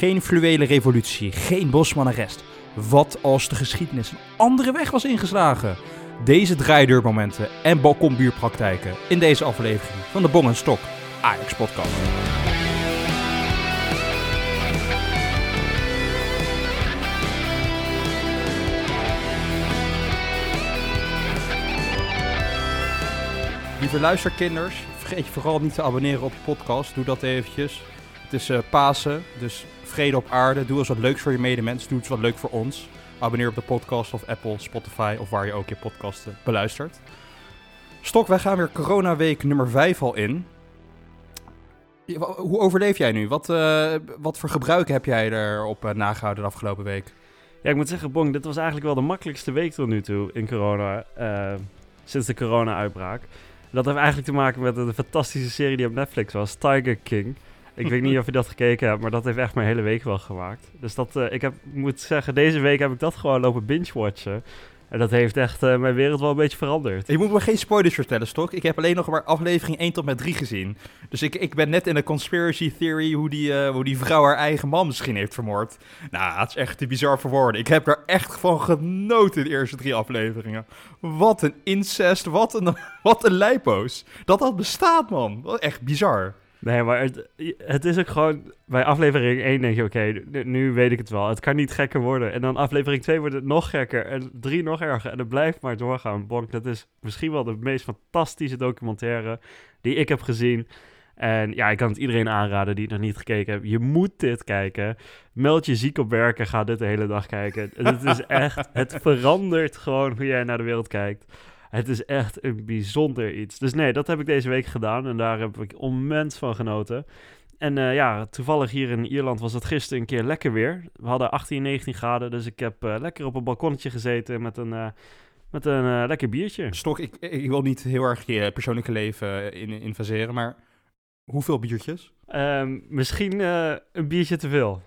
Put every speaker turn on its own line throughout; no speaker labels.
Geen fluwele revolutie, geen bosmanarrest. Wat als de geschiedenis een andere weg was ingeslagen? Deze draaideurmomenten en balkonbuurpraktijken in deze aflevering van de Bong en Stok Ajax podcast. Lieve luisterkinders, vergeet je vooral niet te abonneren op de podcast. Doe dat eventjes. Het is eh, Pasen, dus vrede op aarde. Doe eens wat leuks voor je medemens. Doe eens wat leuk voor ons. Abonneer op de podcast of Apple, Spotify of waar je ook je podcasten beluistert. Stok, wij gaan weer corona week nummer 5 al in. Hoe overleef jij nu? Wat, eh, wat voor gebruiken heb jij erop uh, nagehouden de afgelopen week?
Ja, ik moet zeggen, Bong, dit was eigenlijk wel de makkelijkste week tot nu toe in corona. eh, sinds de corona-uitbraak. Dat heeft eigenlijk te maken met een fantastische serie die op Netflix was, Tiger King. Ik weet niet of je dat gekeken hebt, maar dat heeft echt mijn hele week wel gemaakt. Dus dat, eh, ik heb, moet zeggen, deze week heb ik dat gewoon lopen binge-watchen. En dat heeft echt eh, mijn wereld wel een beetje veranderd.
Je moet me geen spoilers vertellen, Stok. Ik heb alleen nog maar aflevering 1 tot met 3 gezien. Dus ik, ik ben net in een conspiracy theory hoe die, eh, hoe die vrouw haar eigen man misschien heeft vermoord. Nou, het is echt te bizar voor woorden. Ik heb er echt van genoten de eerste drie afleveringen. Wat een incest, wat een, wat een lijpoos. Dat dat bestaat, man. Echt bizar.
Nee, maar het, het is ook gewoon... Bij aflevering 1 denk je, oké, nu- nu weet ik het wel. Het kan niet gekker worden. En dan aflevering 2 wordt het nog gekker. En 3 nog erger. En het blijft maar doorgaan. Bonk, dat is misschien wel de meest fantastische documentaire die ik heb gezien. En ja, ik kan het iedereen aanraden die het nog niet gekeken heeft. Je moet dit kijken. Meld je ziek op werken, ga dit de hele dag kijken. Het is echt... Het verandert gewoon hoe jij naar de wereld kijkt. Het is echt een bijzonder iets. Dus nee, dat heb ik deze week gedaan en daar heb ik immens van genoten. En eh, ja, toevallig hier in Ierland was het gisteren een keer lekker weer. We hadden 18, 19 graden, dus ik heb eh, lekker op een balkonnetje gezeten met een, eh, met een lekker biertje.
Stok, ik, ik wil niet heel erg je persoonlijke leven in, invaseren, maar hoeveel biertjes?
Ehm, misschien eh, een biertje te veel.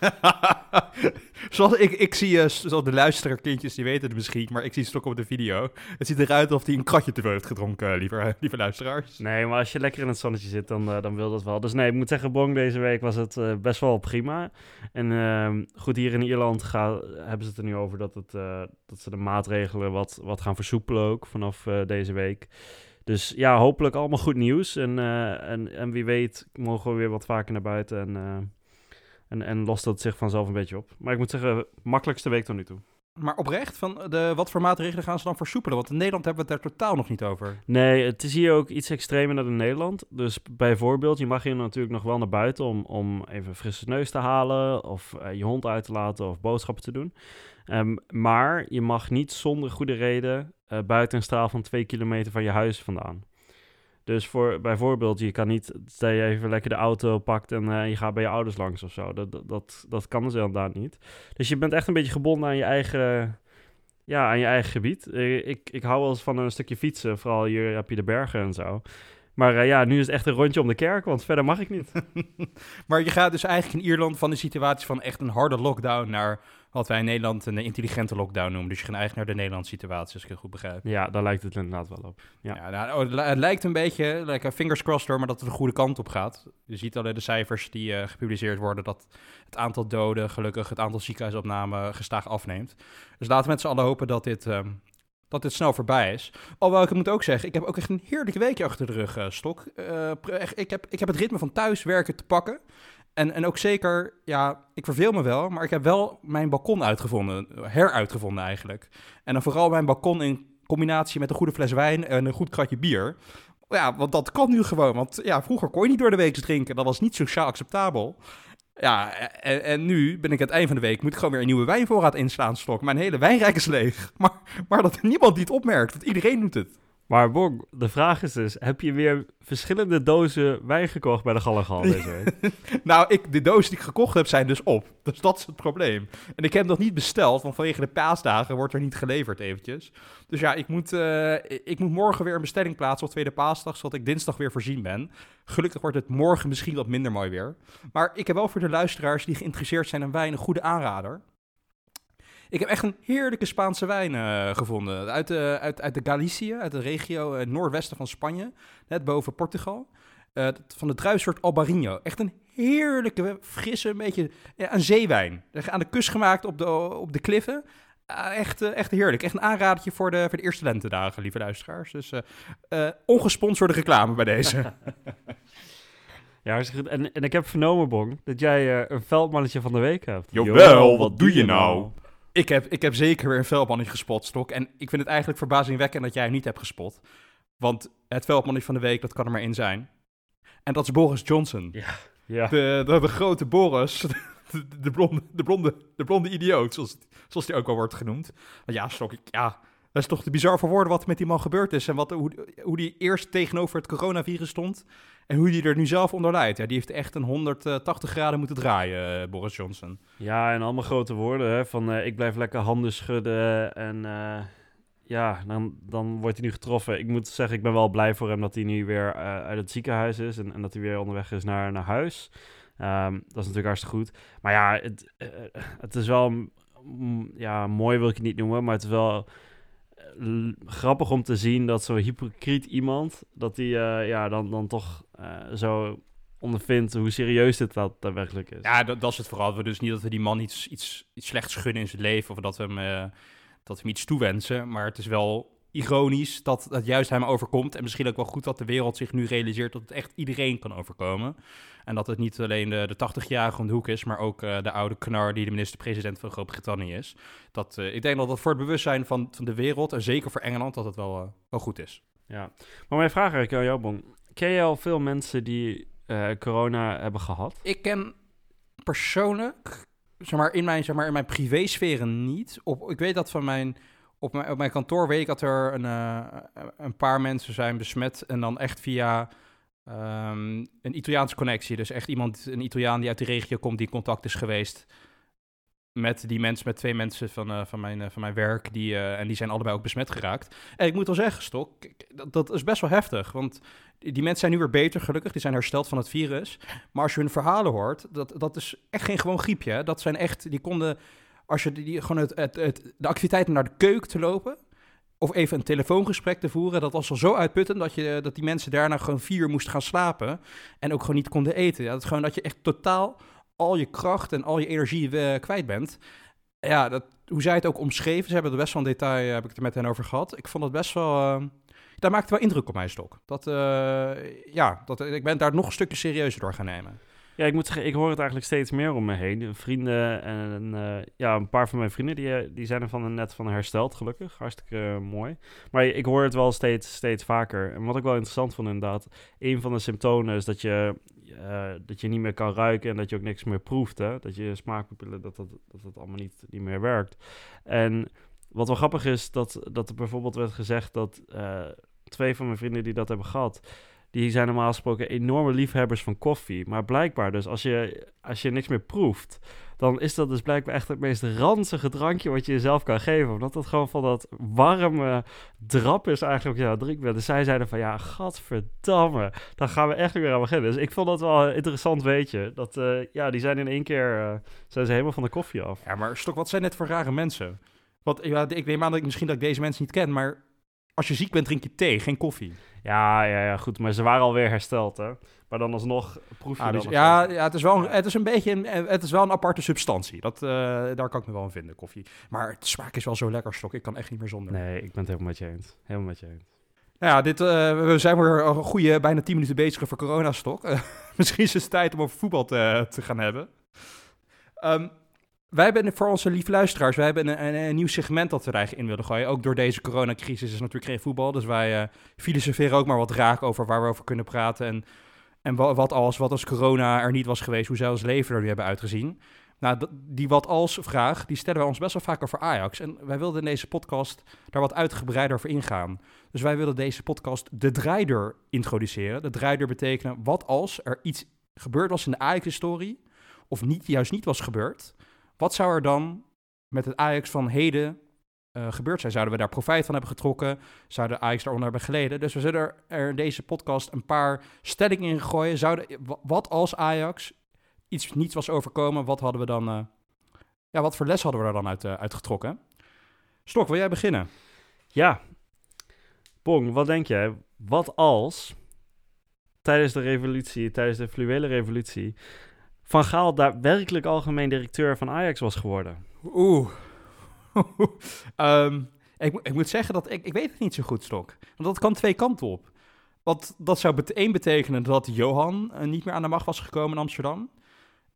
Zoals ik, ik zie, eh, zoals de luistererkindjes, die weten het misschien, maar ik zie Stok op de video. Het ziet eruit alsof hij een kratje te veel heeft gedronken, eh, liever, lieve luisteraars.
Nee, maar als je lekker in het zonnetje zit, dan, dan wil dat wel. Dus nee, ik moet zeggen, Bong, deze week was het best wel prima. En ehm, goed, hier in Ierland ga, hebben ze het er nu over dat, het, dat ze de maatregelen wat, wat gaan versoepelen ook vanaf deze week. Dus ja, hopelijk allemaal goed nieuws. En, eh, en, en wie weet mogen we weer wat vaker naar buiten en, eh, en, en lost dat zich vanzelf een beetje op. Maar ik moet zeggen, makkelijkste week tot nu toe.
Maar oprecht, van de, wat voor maatregelen gaan ze dan versoepelen? Want in Nederland hebben we het daar totaal nog niet over.
Nee, het is hier ook iets extremer dan in Nederland. Dus bijvoorbeeld, je mag hier natuurlijk nog wel naar buiten om, om even frisse neus te halen, of eh, je hond uit te laten, of boodschappen te doen. Ehm, maar je mag niet zonder goede reden eh, buiten een straal van twee kilometer van je huis vandaan. Dus voor, bijvoorbeeld, je kan niet dat je even lekker de auto pakt en eh, je gaat bij je ouders langs of zo. Dat, dat, dat, kan dus inderdaad niet. Dus je bent echt een beetje gebonden aan je eigen, ja, aan je eigen gebied. Eh, ik, ik hou wel eens van een stukje fietsen. Vooral hier heb je de bergen en zo. Maar eh, ja, nu is het echt een rondje om de kerk, want verder mag ik niet.
Maar je gaat dus eigenlijk in Ierland van de situatie van echt een harde lockdown naar wat wij in Nederland een intelligente lockdown noemen. Dus je gaat eigenlijk naar de Nederlandse situatie, als ik het goed begrijp.
ja, daar lijkt het inderdaad wel op. Ja.
Ja, nou, oh, het li- het lijkt een beetje, like, fingers crossed hoor, maar dat het de goede kant op gaat. Je ziet al in de cijfers die eh, gepubliceerd worden dat het aantal doden, gelukkig het aantal ziekenhuisopnamen gestaag afneemt. Dus laten we met z'n allen hopen dat dit, ehm, dat dit snel voorbij is. Alhoewel ik moet ook zeggen, ik heb ook echt een heerlijke weekje achter de rug, eh, Stok. Eh, ik, heb, ik heb het ritme van thuiswerken te pakken. En, en ook zeker, ja, ik verveel me wel, maar ik heb wel mijn balkon uitgevonden, heruitgevonden eigenlijk. En dan vooral mijn balkon in combinatie met een goede fles wijn en een goed kratje bier. Ja, want dat kan nu gewoon. Want ja, vroeger kon je niet door de week drinken. Dat was niet sociaal acceptabel. Ja, en, en nu ben ik aan het eind van de week, moet ik gewoon weer een nieuwe wijnvoorraad inslaan, stok. Mijn hele wijnrijk is leeg. Maar, maar dat niemand die het opmerkt, want iedereen doet het.
Maar Bong, de vraag is dus, heb je weer verschillende dozen wijn gekocht bij de Gallegal deze week?
Nou, ik, de dozen die ik gekocht heb zijn dus op. Dus dat is het probleem. En ik heb nog niet besteld, want vanwege de paasdagen wordt er niet geleverd eventjes. Dus ja, ik moet, eh, ik moet morgen weer een bestelling plaatsen op tweede paasdag, zodat ik dinsdag weer voorzien ben. Gelukkig wordt het morgen misschien wat minder mooi weer. Maar ik heb wel voor de luisteraars die geïnteresseerd zijn in wijn een goede aanrader. Ik heb echt een heerlijke Spaanse wijn eh, gevonden. Uit de, uit, uit de Galicië, uit de regio eh, noordwesten van Spanje. Net boven Portugal. Eh, van de druifsoort Albarino. Echt een heerlijke, frisse, een beetje ja, een zeewijn. Aan de kust gemaakt op de, op de kliffen. Ah, echt, eh, echt heerlijk. Echt een aanradertje voor de, voor de eerste lentedagen, lieve luisteraars. Dus eh, eh, ongesponsorde reclame bij deze.
Ja. En, en ik heb vernomen, Bong, dat jij eh, een veldmannetje van de week hebt.
Jawel, wat doe je nou? Ik, heb, ik heb zeker weer een veldmannetje gespot, Stok. En ik vind het eigenlijk verbazingwekkend dat jij hem niet hebt gespot. Want het veldmannetje van de week, dat kan er maar één zijn. En dat is Boris Johnson.
Ja. Ja.
De, de, de grote Boris. De, de, blonde, de, blonde, de blonde idioot, zoals, zoals die ook al wordt genoemd. Ja, Stok, ik- ja, dat is toch te bizar voor woorden wat met die man gebeurd is. En wat, hoe, hoe die eerst tegenover het coronavirus stond. En hoe die er nu zelf onder leidt. Ja, die heeft echt een 180 graden moeten draaien, eh, Boris Johnson.
Ja, en allemaal grote woorden, hè, van eh, ik blijf lekker handen schudden en eh, ja, dan, dan wordt hij nu getroffen. Ik moet zeggen, ik ben wel blij voor hem dat hij nu weer uit het ziekenhuis is en, en dat hij weer onderweg is naar, naar huis. Ehm, dat is natuurlijk hartstikke goed. Maar ja, het, het is wel, ja, mooi wil ik het niet noemen, maar het is wel grappig om te zien dat zo'n hypocriet iemand, dat hij eh, ja, dan, dan toch eh, zo ondervindt hoe serieus dit dat daadwerkelijk is.
Ja, dat, dat is het vooral. We dus niet dat we die man iets, iets, iets slechts gunnen in zijn leven. Of dat we hem, eh, dat we hem iets toewensen. Maar het is wel ironisch dat dat juist hem overkomt. En misschien ook wel goed dat de wereld zich nu realiseert dat het echt iedereen kan overkomen. En dat het niet alleen de, de 80-jarige om de hoek is, maar ook eh, de oude knar die de minister-president van Groot-Brittannië is. Dat, eh, ik denk dat dat voor het bewustzijn van, van de wereld, en zeker voor Engeland, dat het wel, eh, wel goed is.
Ja, maar mijn vraag eigenlijk aan jou, Bon. Ken je al veel mensen die corona hebben gehad?
Ik ken persoonlijk, zeg maar, in mijn, zeg maar, in mijn privésferen niet. Op, ik weet dat van mijn, op mijn, op mijn kantoor weet ik dat er een, eh, een paar mensen zijn besmet. En dan echt via ehm, een Italiaanse connectie. Dus echt iemand, een Italiaan die uit de regio komt, die in contact is geweest met die mensen, met twee mensen van, eh, van, mijn, eh, van mijn werk. Die, en die zijn allebei ook besmet geraakt. En ik moet wel zeggen, Stok, dat, dat is best wel heftig. Want die, mensen zijn nu weer beter, gelukkig. Die zijn hersteld van het virus. Maar als je hun verhalen hoort, dat, dat is echt geen gewoon griepje. Dat zijn echt, die konden, als je die, gewoon het, het, de activiteiten naar de keuken te lopen, of even een telefoongesprek te voeren, dat was al zo uitputtend dat, je, dat die mensen daarna gewoon vier uur moesten gaan slapen en ook gewoon niet konden eten. Ja, dat gewoon dat je echt totaal al je kracht en al je energie eh, kwijt bent. Ja, dat, hoe zij het ook omschreven, ze hebben er best wel een detail, eh, heb ik het met hen over gehad. Ik vond het best wel, eh, daar maakte wel indruk op mij, Stok. Dat, ja, dat, ik ben daar nog een stukje serieuzer door gaan nemen.
Ja, ik moet zeggen, ik hoor het eigenlijk steeds meer om me heen. Vrienden en eh, ja, een paar van mijn vrienden die, eh, die zijn er van net van hersteld, gelukkig. Hartstikke eh, mooi. Maar ik hoor het wel steeds, steeds vaker. En wat ik wel interessant vond inderdaad, een van de symptomen is dat je, dat je niet meer kan ruiken en dat je ook niks meer proeft. Hè? Dat je smaakpapillen, dat dat, dat dat allemaal niet, niet meer werkt. En wat wel grappig is, dat, dat er bijvoorbeeld werd gezegd dat twee van mijn vrienden die dat hebben gehad, die zijn normaal gesproken enorme liefhebbers van koffie. Maar blijkbaar dus, als je, als je niks meer proeft, dan is dat dus blijkbaar echt het meest ranzige drankje wat je jezelf kan geven. Omdat dat gewoon van dat warme drap is eigenlijk ja, drink bent. Dus zij zeiden van, ja, gadverdamme, dan gaan we echt weer aan beginnen. Dus ik vond dat wel een interessant weetje. Dat, eh, ja, die zijn in één keer, eh, zijn ze helemaal van de koffie af.
Ja, maar Stok, wat zijn dit voor rare mensen? Want ik neem aan dat ik misschien dat ik deze mensen niet ken, maar als je ziek bent, drink je thee, geen koffie.
Ja, ja, ja, goed. Maar ze waren alweer hersteld, hè. Maar dan alsnog proef je
Ah, dus, ja, ja, het is wel, een- het is een beetje, een, het is wel een aparte substantie. Dat, eh, daar kan ik me wel in vinden, koffie. Maar het smaak is wel zo lekker, Stok. Ik kan echt niet meer zonder.
Nee, ik ben het helemaal met je eens. Helemaal met je eens.
Nou ja, dit, eh, we zijn weer een goede bijna 10 minuten bezig voor coronastok. Eh, misschien is het tijd om over voetbal te, te gaan hebben. Ehm, wij hebben voor onze lieve luisteraars, wij hebben een, een, nieuw segment dat we er eigenlijk in willen gooien. Ook door deze coronacrisis is natuurlijk geen voetbal. Dus wij eh, filosoferen ook maar wat raak over waar we over kunnen praten. En, en wa- wat als, wat als corona er niet was geweest, hoe zou ons leven er nu hebben uitgezien. Nou, die wat als vraag, die stellen wij ons best wel vaak over Ajax. En wij wilden in deze podcast daar wat uitgebreider over ingaan. Dus wij willen deze podcast de draaideur introduceren. De draaideur betekenen wat als er iets gebeurd was in de Ajax-historie, of niet, juist niet was gebeurd. Wat zou er dan met het Ajax van heden eh, gebeurd zijn? Zouden we daar profijt van hebben getrokken? Zou de Ajax daaronder hebben geleden? Dus we zullen er, in deze podcast een paar stellingen in gooien. Zouden, wa- wat als Ajax iets niets was overkomen, wat hadden we dan... eh, ja, wat voor les hadden we er dan uit, eh, uitgetrokken? Stok, wil jij beginnen?
Ja. Bong, wat denk jij? Wat als tijdens de revolutie, tijdens de fluwele revolutie, Van Gaal daadwerkelijk algemeen directeur van Ajax was geworden.
Oeh. Ehm, ik, ik, moet zeggen dat ik, ik weet het niet zo goed, Stok. Want dat kan twee kanten op. Want dat zou bet één betekenen dat Johan uh, niet meer aan de macht was gekomen in Amsterdam.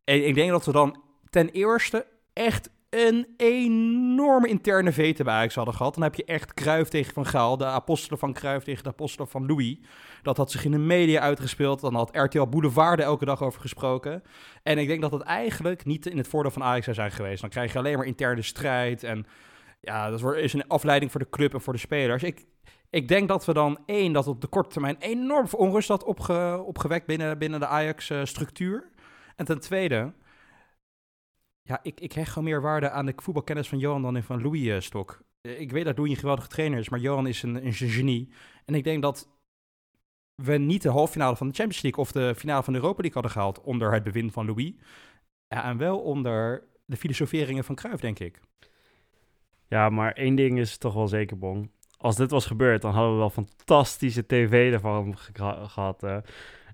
En ik denk dat we dan ten eerste echt een enorme interne vete bij Ajax hadden gehad. Dan heb je echt Kruif tegen Van Gaal, de apostelen van Kruif tegen de apostelen van Louis. Dat had zich in de media uitgespeeld. Dan had RTL Boulevard er elke dag over gesproken. En ik denk dat het eigenlijk niet in het voordeel van Ajax zou zijn geweest. Dan krijg je alleen maar interne strijd en ja, dat is een afleiding voor de club en voor de spelers. Ik, ik denk dat we dan één, dat op de korte termijn enorm veel onrust had opge, opgewekt binnen, binnen de Ajax-structuur. en ten tweede, ja, ik, ik hecht gewoon meer waarde aan de voetbalkennis van Johan dan van Louis uh, Stok. Ik weet dat Louis een geweldige trainer is, maar Johan is een, een genie. En ik denk dat we niet de halve finale van de Champions League of de finale van de Europa League hadden gehaald onder het bewind van Louis. Ja, en wel onder de filosoferingen van Cruijff, denk ik.
Ja, maar één ding is toch wel zeker, Bon. Als dit was gebeurd, dan hadden we wel fantastische tv ervan gehad.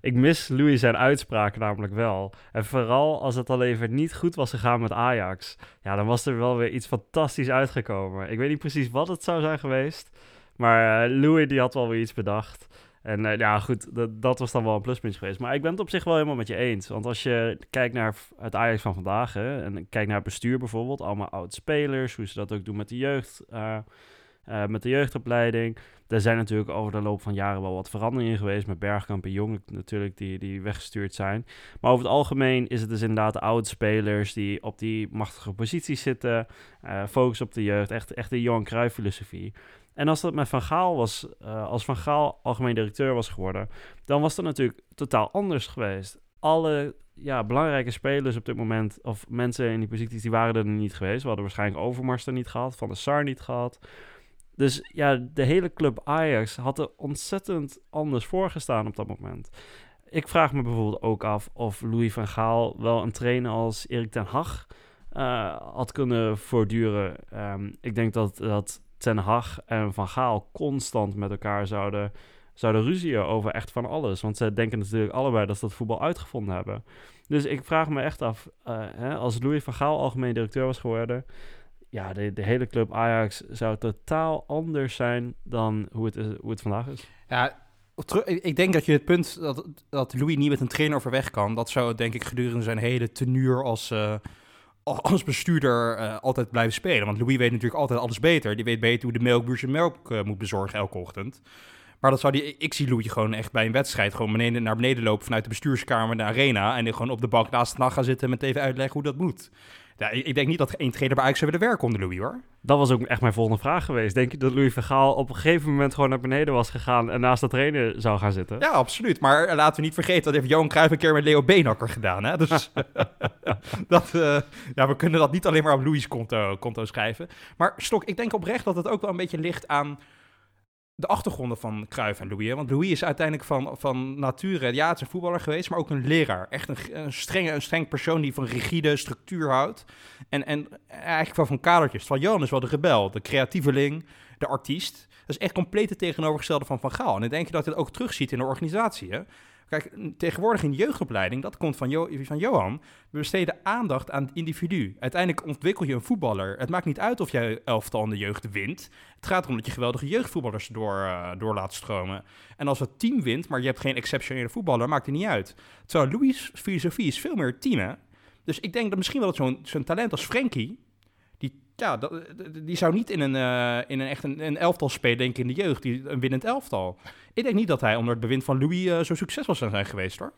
Ik mis Louis zijn uitspraken namelijk wel. En vooral als het al even niet goed was gegaan met Ajax. Ja, dan was er wel weer iets fantastisch uitgekomen. Ik weet niet precies wat het zou zijn geweest. Maar uh, Louis die had wel weer iets bedacht. En uh, ja, goed, dat, dat was dan wel een pluspunt geweest. Maar ik ben het op zich wel helemaal met je eens. Want als je kijkt naar het Ajax van vandaag... En kijkt naar het bestuur bijvoorbeeld... allemaal oud-spelers, hoe ze dat ook doen met de jeugd... Uh, uh, met de jeugdopleiding. Er zijn natuurlijk over de loop van jaren wel wat veranderingen geweest. Met Bergkamp en Jong natuurlijk, die, die weggestuurd zijn. Maar over het algemeen is het dus inderdaad de oude spelers die op die machtige posities zitten. Uh, focus op de jeugd. Echt, echt de Johan Cruijff filosofie. En als dat met Van Gaal was, uh, als Van Gaal algemeen directeur was geworden, dan was dat natuurlijk totaal anders geweest. Alle ja, belangrijke spelers op dit moment, of mensen in die posities, die waren er niet geweest. We hadden waarschijnlijk Overmars er niet gehad, Van de Sar niet gehad. Dus ja, de hele club Ajax had er ontzettend anders voor gestaan op dat moment. Ik vraag me bijvoorbeeld ook af of Louis van Gaal wel een trainer als Erik ten Hag uh, had kunnen voortduren. Um, ik denk dat, dat ten Hag en Van Gaal constant met elkaar zouden, zouden ruzien over echt van alles. Want ze denken natuurlijk allebei dat ze dat voetbal uitgevonden hebben. Dus ik vraag me echt af, uh, hè, als Louis van Gaal algemeen directeur was geworden ja, de, de hele club Ajax zou totaal anders zijn dan hoe het, hoe het vandaag is.
Ja, ik denk dat je het punt dat, dat Louis niet met een trainer overweg kan, dat zou denk ik gedurende zijn hele tenuur als, uh, als bestuurder uh, altijd blijven spelen. Want Louis weet natuurlijk altijd alles beter. Die weet beter hoe de melkbuur zijn melk uh, moet bezorgen elke ochtend. Maar dat zou die, ik zie Louis gewoon echt bij een wedstrijd gewoon beneden, naar beneden lopen vanuit de bestuurskamer naar de arena. En gewoon op de bank naast de nacht gaan zitten met even uitleggen hoe dat moet. Ja, ik denk niet dat één trainer bij Ajax zou willen werken onder Louis, hoor.
Dat was ook echt mijn volgende vraag geweest. Denk je dat Louis Vergaal op een gegeven moment gewoon naar beneden was gegaan en naast de trainer zou gaan zitten?
Ja, absoluut. Maar laten we niet vergeten, dat heeft Johan Cruijff een keer met Leo Beenhakker gedaan. Hè? Dus dat, uh, ja, we kunnen dat niet alleen maar op Louis' konto, konto schrijven. Maar Stok, ik denk oprecht dat het ook wel een beetje ligt aan de achtergronden van Cruijff en Louis. Want Louis is uiteindelijk van, van nature, ja, het is een voetballer geweest, maar ook een leraar. Echt een, een, strenge, een streng persoon die van rigide structuur houdt. En, en eigenlijk wel van kadertjes. Van Johan is wel de rebel, de creatieveling, de artiest. Dat is echt compleet het tegenovergestelde van Van Gaal. En ik denk dat je dat ook terugziet in de organisatie. Hè? Kijk, tegenwoordig in jeugdopleiding, dat komt van, jo van Johan, we besteden aandacht aan het individu. Uiteindelijk ontwikkel je een voetballer. Het maakt niet uit of jij elftal in de jeugd wint. Het gaat erom dat je geweldige jeugdvoetballers door, uh, door laat stromen. En als het team wint, maar je hebt geen exceptionele voetballer, maakt het niet uit. Terwijl Louis' filosofie is veel meer teamen. Dus ik denk dat misschien wel zo'n zo'n talent als Frenkie, ja, dat, die zou niet in een, uh, in een echt een, een, elftal spelen, denk ik, in de jeugd. Die, een winnend elftal. Ik denk niet dat hij onder het bewind van Louis uh, zo succesvol zou zijn geweest, hoor.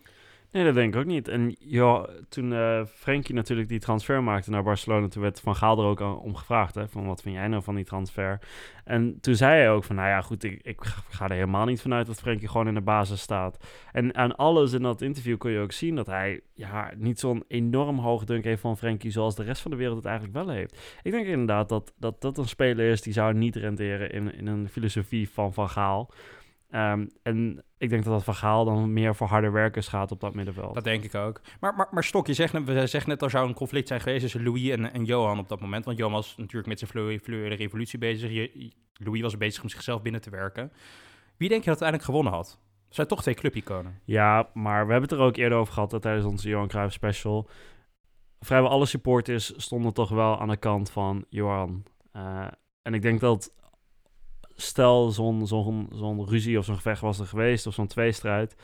Nee, dat denk ik ook niet. En ja, toen uh, Frenkie natuurlijk die transfer maakte naar Barcelona, toen werd Van Gaal er ook om gevraagd, hè, van wat vind jij nou van die transfer? En toen zei hij ook van, nou ja, goed, ik, ik ga er helemaal niet vanuit dat Frenkie gewoon in de basis staat. En aan alles in dat interview kon je ook zien dat hij ja, niet zo'n enorm hoog dunk heeft van Frenkie zoals de rest van de wereld het eigenlijk wel heeft. Ik denk inderdaad dat dat, dat een speler is die zou niet renteren in, in een filosofie van Van Gaal. Um, en ik denk dat dat verhaal dan meer voor harde werkers gaat op dat middenveld.
Dat denk ik ook. Maar, maar, maar Stok, je zegt, we zeggen net, er zou een conflict zijn geweest tussen Louis en, en Johan op dat moment. Want Johan was natuurlijk met zijn fluide revolutie bezig. Je, Louis was bezig om zichzelf binnen te werken. Wie denk je dat uiteindelijk gewonnen had? zijn toch twee clubiconen.
Ja, maar we hebben het er ook eerder over gehad dat tijdens onze Johan Cruijff special. Vrijwel alle supporters stonden toch wel aan de kant van Johan. Uh, en ik denk dat stel zo'n ruzie of zo'n gevecht was er geweest of zo'n tweestrijd,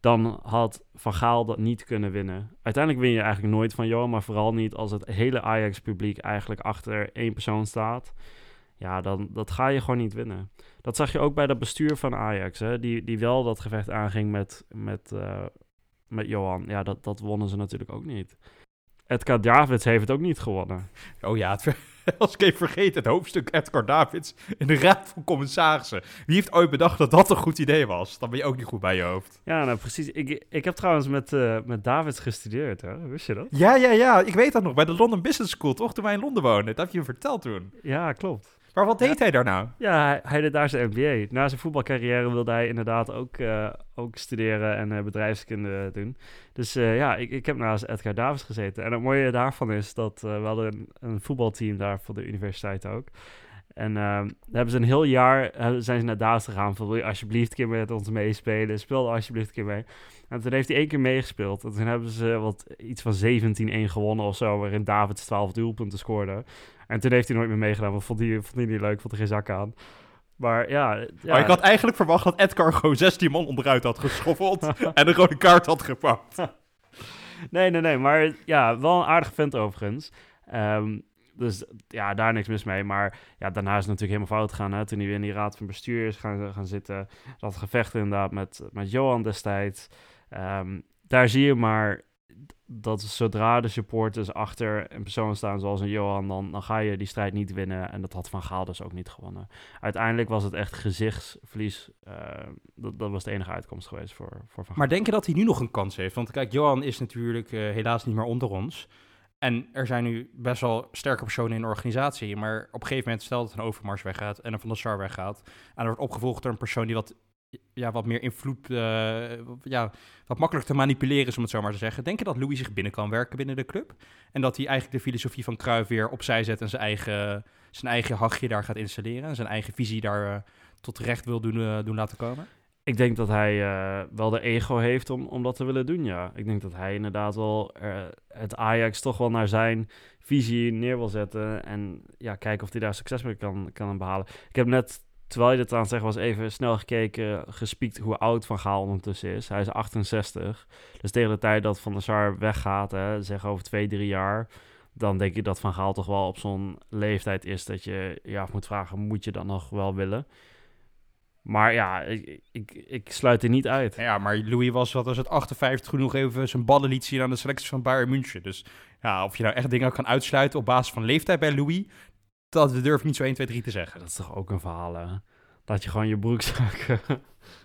dan had Van Gaal dat niet kunnen winnen. Uiteindelijk win je eigenlijk nooit van Johan, maar vooral niet als het hele Ajax-publiek eigenlijk achter één persoon staat. Ja, dan dat ga je gewoon niet winnen. Dat zag je ook bij dat bestuur van Ajax, hè, die, die wel dat gevecht aanging met, met, uh, met Johan. Ja, dat, dat wonnen ze natuurlijk ook niet. Edgar Davids heeft het ook niet gewonnen.
Oh ja, het, als ik even vergeet, het hoofdstuk Edgar Davids in de Raad van Commissarissen. Wie heeft ooit bedacht dat dat een goed idee was? Dan ben je ook niet goed bij je hoofd.
Ja, nou precies. Ik, ik heb trouwens met, uh, met Davids gestudeerd, hè? wist je dat?
Ja, ja, ja. Ik weet dat nog. Bij de London Business School, toch? Toen wij in Londen woonden. Dat heb je me verteld toen.
Ja, klopt.
Maar wat deed hij daar nou?
Ja, hij, deed daar zijn MBA. Na zijn voetbalcarrière wilde hij inderdaad ook, uh, ook studeren en uh, bedrijfskunde doen. Dus uh, ja, ik, ik heb naast Edgar Davids gezeten. En het mooie daarvan is dat we hadden een, een voetbalteam daar voor de universiteit ook. En ehm, hebben ze een heel jaar zijn ze naar Davids gegaan. Van, wil je alsjeblieft een keer met ons meespelen? Speel alsjeblieft een keer mee. En toen heeft hij één keer meegespeeld. En toen hebben ze wat, iets van 17-1 gewonnen of zo. Waarin Davids 12 doelpunten scoorde. En toen heeft hij nooit meer meegedaan. Want vond hij, vond hij niet leuk, vond er geen zak aan. Maar ja, ja.
Maar ik had eigenlijk verwacht dat Edgar gewoon 16 man onderuit had geschoffeld. en een rode kaart had gepakt.
nee, nee, nee. Maar ja, wel een aardige vent overigens. Um, dus ja, daar niks mis mee. Maar ja, daarna is het natuurlijk helemaal fout gegaan. Hè? Toen hij weer in die raad van bestuur is gaan, gaan zitten. Dat gevecht inderdaad met, met Johan destijds. Um, daar zie je maar dat zodra de supporters achter een persoon staan zoals een Johan, dan, dan ga je die strijd niet winnen. En dat had Van Gaal dus ook niet gewonnen. Uiteindelijk was het echt gezichtsverlies. Uh, dat, dat was de enige uitkomst geweest voor, voor Van
Maar denk je dat hij nu nog een kans heeft? Want kijk, Johan is natuurlijk uh, helaas niet meer onder ons. En er zijn nu best wel sterke personen in de organisatie. Maar op een gegeven moment, stel dat een Overmars weggaat en een Van der Sar weggaat. En er wordt opgevolgd door een persoon die wat ja, wat meer invloed, uh, ja, wat makkelijker te manipuleren is, om het zo maar te zeggen. Denk je dat Louis zich binnen kan werken binnen de club? En dat hij eigenlijk de filosofie van Cruijff weer opzij zet en zijn eigen, zijn eigen hachje daar gaat installeren? En zijn eigen visie daar uh, tot recht wil doen, uh, doen laten komen?
Ik denk dat hij wel de ego heeft om, om dat te willen doen, ja. Ik denk dat hij inderdaad wel het Ajax toch wel naar zijn visie neer wil zetten. En ja, kijken of hij daar succes mee kan, kan behalen. Ik heb net Terwijl je dit aan het zeggen was, even snel gekeken, gespiekt hoe oud Van Gaal ondertussen is. Hij is 68. Dus tegen de tijd dat Van der Sar weggaat, hè, zeg over twee, drie jaar... dan denk ik dat Van Gaal toch wel op zo'n leeftijd is dat je je af moet vragen... moet je dat nog wel willen? Maar ja, ik, ik, sluit er niet uit.
Ja, maar Louis was, wat was het, 58 toen nog even zijn ballen liet zien aan de selectie van Bayern München. Dus ja, of je nou echt dingen kan uitsluiten op basis van leeftijd bij Louis dat durf ik niet zo 1, 2, 3 te zeggen.
Dat is toch ook een verhaal, hè? Dat je gewoon je broekzak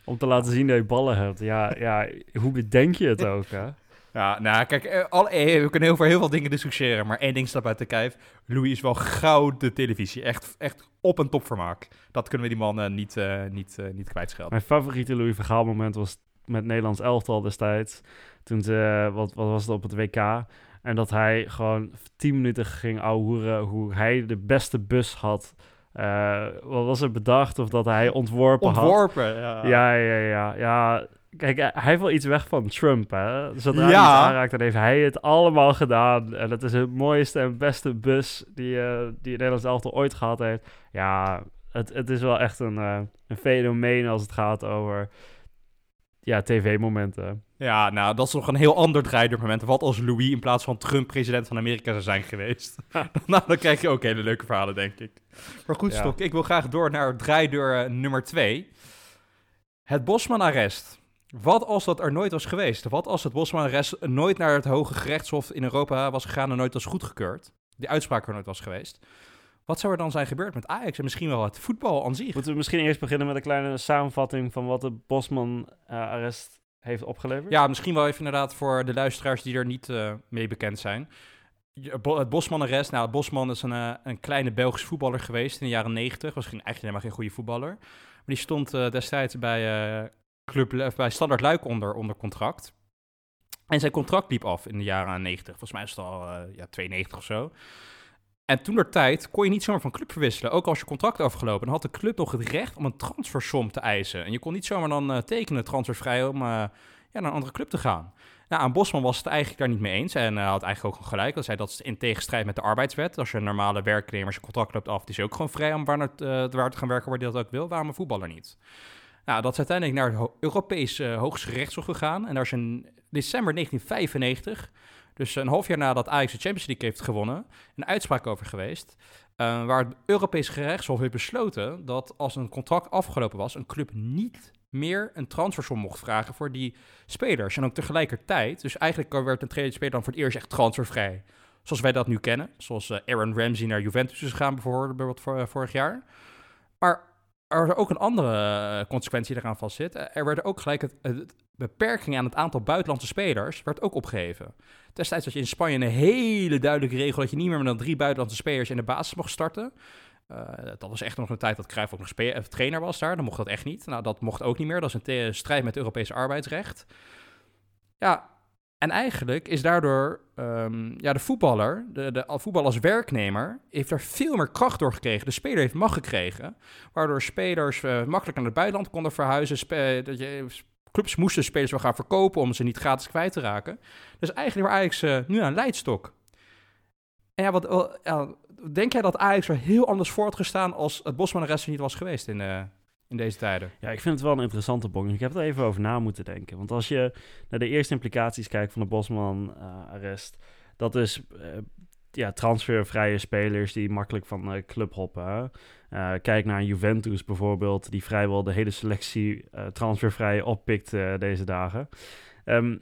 om te laten zien dat je ballen hebt. Ja, ja hoe bedenk je het ook, hè?
Ja, nou kijk, eh, alle, eh, we kunnen over heel veel dingen discussiëren, maar één ding staat uit de kijf. Louis is wel gouden televisie. Echt, echt op een topvermaak. Dat kunnen we die man uh, niet, uh, niet, uh, niet kwijtschelden.
Mijn favoriete Louis Vergaal moment was met Nederlands elftal destijds. Toen ze, wat, wat was het op het WK? En dat hij gewoon tien minuten ging ouwehoeren hoe hij de beste bus had. Uh, wat was er bedacht? Of dat hij ontworpen,
ontworpen
had.
Ontworpen,
ja. Ja, ja, ja. ja. Kijk, hij heeft wel iets weg van Trump, hè. Zodra ja. hij aanraakt, dan heeft hij het allemaal gedaan. En het is het mooiste en beste bus die, uh, die het Nederlands elftal ooit gehad heeft. Ja, het, het is wel echt een, uh, een fenomeen als het gaat over ja, tv-momenten.
Ja, nou, dat is nog een heel ander draaideurmoment. Wat als Louis in plaats van Trump president van Amerika zou zijn geweest? nou, dan krijg je ook hele leuke verhalen, denk ik. Maar goed, ja. Stok, ik wil graag door naar draaideur uh, nummer twee. Het Bosman-arrest. Wat als dat er nooit was geweest? Wat als het Bosman-arrest nooit naar het Hoge Gerechtshof in Europa was gegaan en nooit was goedgekeurd? Die uitspraak er nooit was geweest. Wat zou er dan zijn gebeurd met Ajax en misschien wel het voetbal aan zich?
Moeten we misschien eerst beginnen met een kleine samenvatting van wat het Bosman-arrest heeft opgeleverd?
Ja, misschien wel even inderdaad voor de luisteraars die er niet uh, mee bekend zijn. Het Bosman-arrest, nou, Bosman is een, uh, een kleine Belgische voetballer geweest in de jaren 90. Was geen, eigenlijk helemaal geen goede voetballer. Maar die stond uh, destijds bij, Club, bij Standard Luik onder, onder contract. En zijn contract liep af in de jaren 90. Volgens mij is het al ja, 92 of zo. En toen der tijd kon je niet zomaar van club verwisselen. Ook als je contract afgelopen. Dan had de club nog het recht om een transfersom te eisen. En je kon niet zomaar dan uh, tekenen transfervrij om uh, ja, naar een andere club te gaan. Nou, aan Bosman was het eigenlijk daar niet mee eens. En uh, had eigenlijk ook gelijk. Hij zei dat is in tegenstrijd met de arbeidswet. Als je een normale werknemer, je contract loopt af, die is ook gewoon vrij om waar, naar, waar te gaan werken waar hij dat ook wil. Waarom een voetballer niet? Nou, dat is uiteindelijk naar het Europese Hoogste Rechtshof gegaan. En daar is in december 1995 dus een half jaar nadat Ajax de Champions League heeft gewonnen, een uitspraak over geweest. Uh, waar het Europese gerechtshof heeft besloten dat als een contract afgelopen was, een club niet meer een transfersom mocht vragen voor die spelers. En ook tegelijkertijd, dus eigenlijk werd een speler dan voor het eerst echt transfervrij. Zoals wij dat nu kennen. Zoals uh, Aaron Ramsey naar Juventus is gegaan bijvoorbeeld voor, vorig jaar. Maar er ook een andere consequentie eraan vast zit. Er werd ook gelijk het, beperking aan het aantal buitenlandse spelers werd ook opgeheven. Destijds had je in Spanje een hele duidelijke regel dat je niet meer dan drie buitenlandse spelers in de basis mocht starten. Uh, dat was echt nog een tijd dat Cruijff ook nog trainer was daar. Dan mocht dat echt niet. Nou, dat mocht ook niet meer. Dat is een strijd met het Europese arbeidsrecht. Ja, en eigenlijk is daardoor um, ja, de voetballer, de, de voetbal als werknemer, heeft er veel meer kracht door gekregen. De speler heeft macht gekregen, waardoor spelers uh, makkelijk naar het buitenland konden verhuizen. Spe- dat je clubs moesten spelers wel gaan verkopen om ze niet gratis kwijt te raken. Dus eigenlijk waar Ajax nu aan leidstok. En ja, wat, denk jij dat Ajax er heel anders voor had gestaan als het Bosman arrest niet was geweest in, in deze tijden?
Ja, ik vind het wel een interessante bonk. Ik heb er even over na moeten denken. Want als je naar de eerste implicaties kijkt van de Bosman-arrest, dat is ja, transfervrije spelers die makkelijk van uh, club hoppen. Uh, kijk naar Juventus bijvoorbeeld, die vrijwel de hele selectie transfervrij oppikt deze dagen. Um,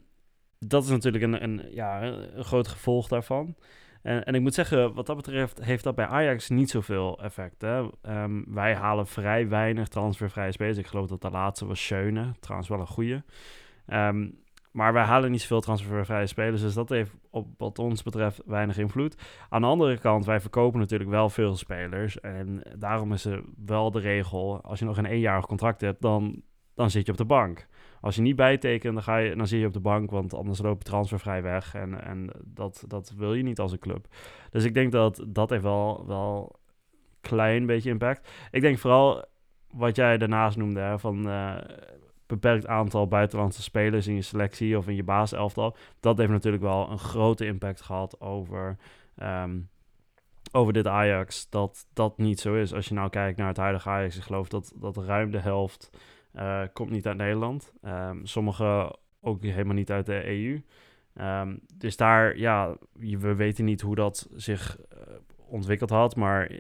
dat is natuurlijk een, een, ja, een groot gevolg daarvan. En, en, ik moet zeggen, wat dat betreft heeft dat bij Ajax niet zoveel effect. Hè? Um, wij halen vrij weinig transfervrije spelers. Ik geloof dat de laatste was Schöne, trouwens wel een goede. Um, maar wij halen niet zoveel transfervrije spelers, dus dat heeft op wat ons betreft weinig invloed. Aan de andere kant, wij verkopen natuurlijk wel veel spelers. En daarom is er wel de regel, als je nog een eenjarig contract hebt, dan, dan zit je op de bank. Als je niet bijtekent, dan, ga je, dan zit je op de bank, want anders loop je transfervrij weg. En, en dat, dat wil je niet als een club. Dus ik denk dat dat heeft wel, wel klein beetje impact. Ik denk vooral wat jij daarnaast noemde, hè, van... Uh, beperkt aantal buitenlandse spelers in je selectie of in je basiselftal. Dat heeft natuurlijk wel een grote impact gehad over, um, over dit Ajax. Dat dat niet zo is. Als je nou kijkt naar het huidige Ajax, ik geloof dat, dat ruim de helft uh, komt niet uit Nederland. Um, sommige ook helemaal niet uit de EU. Um, ehm, dus daar, ja, we weten niet hoe dat zich uh, ontwikkeld had, maar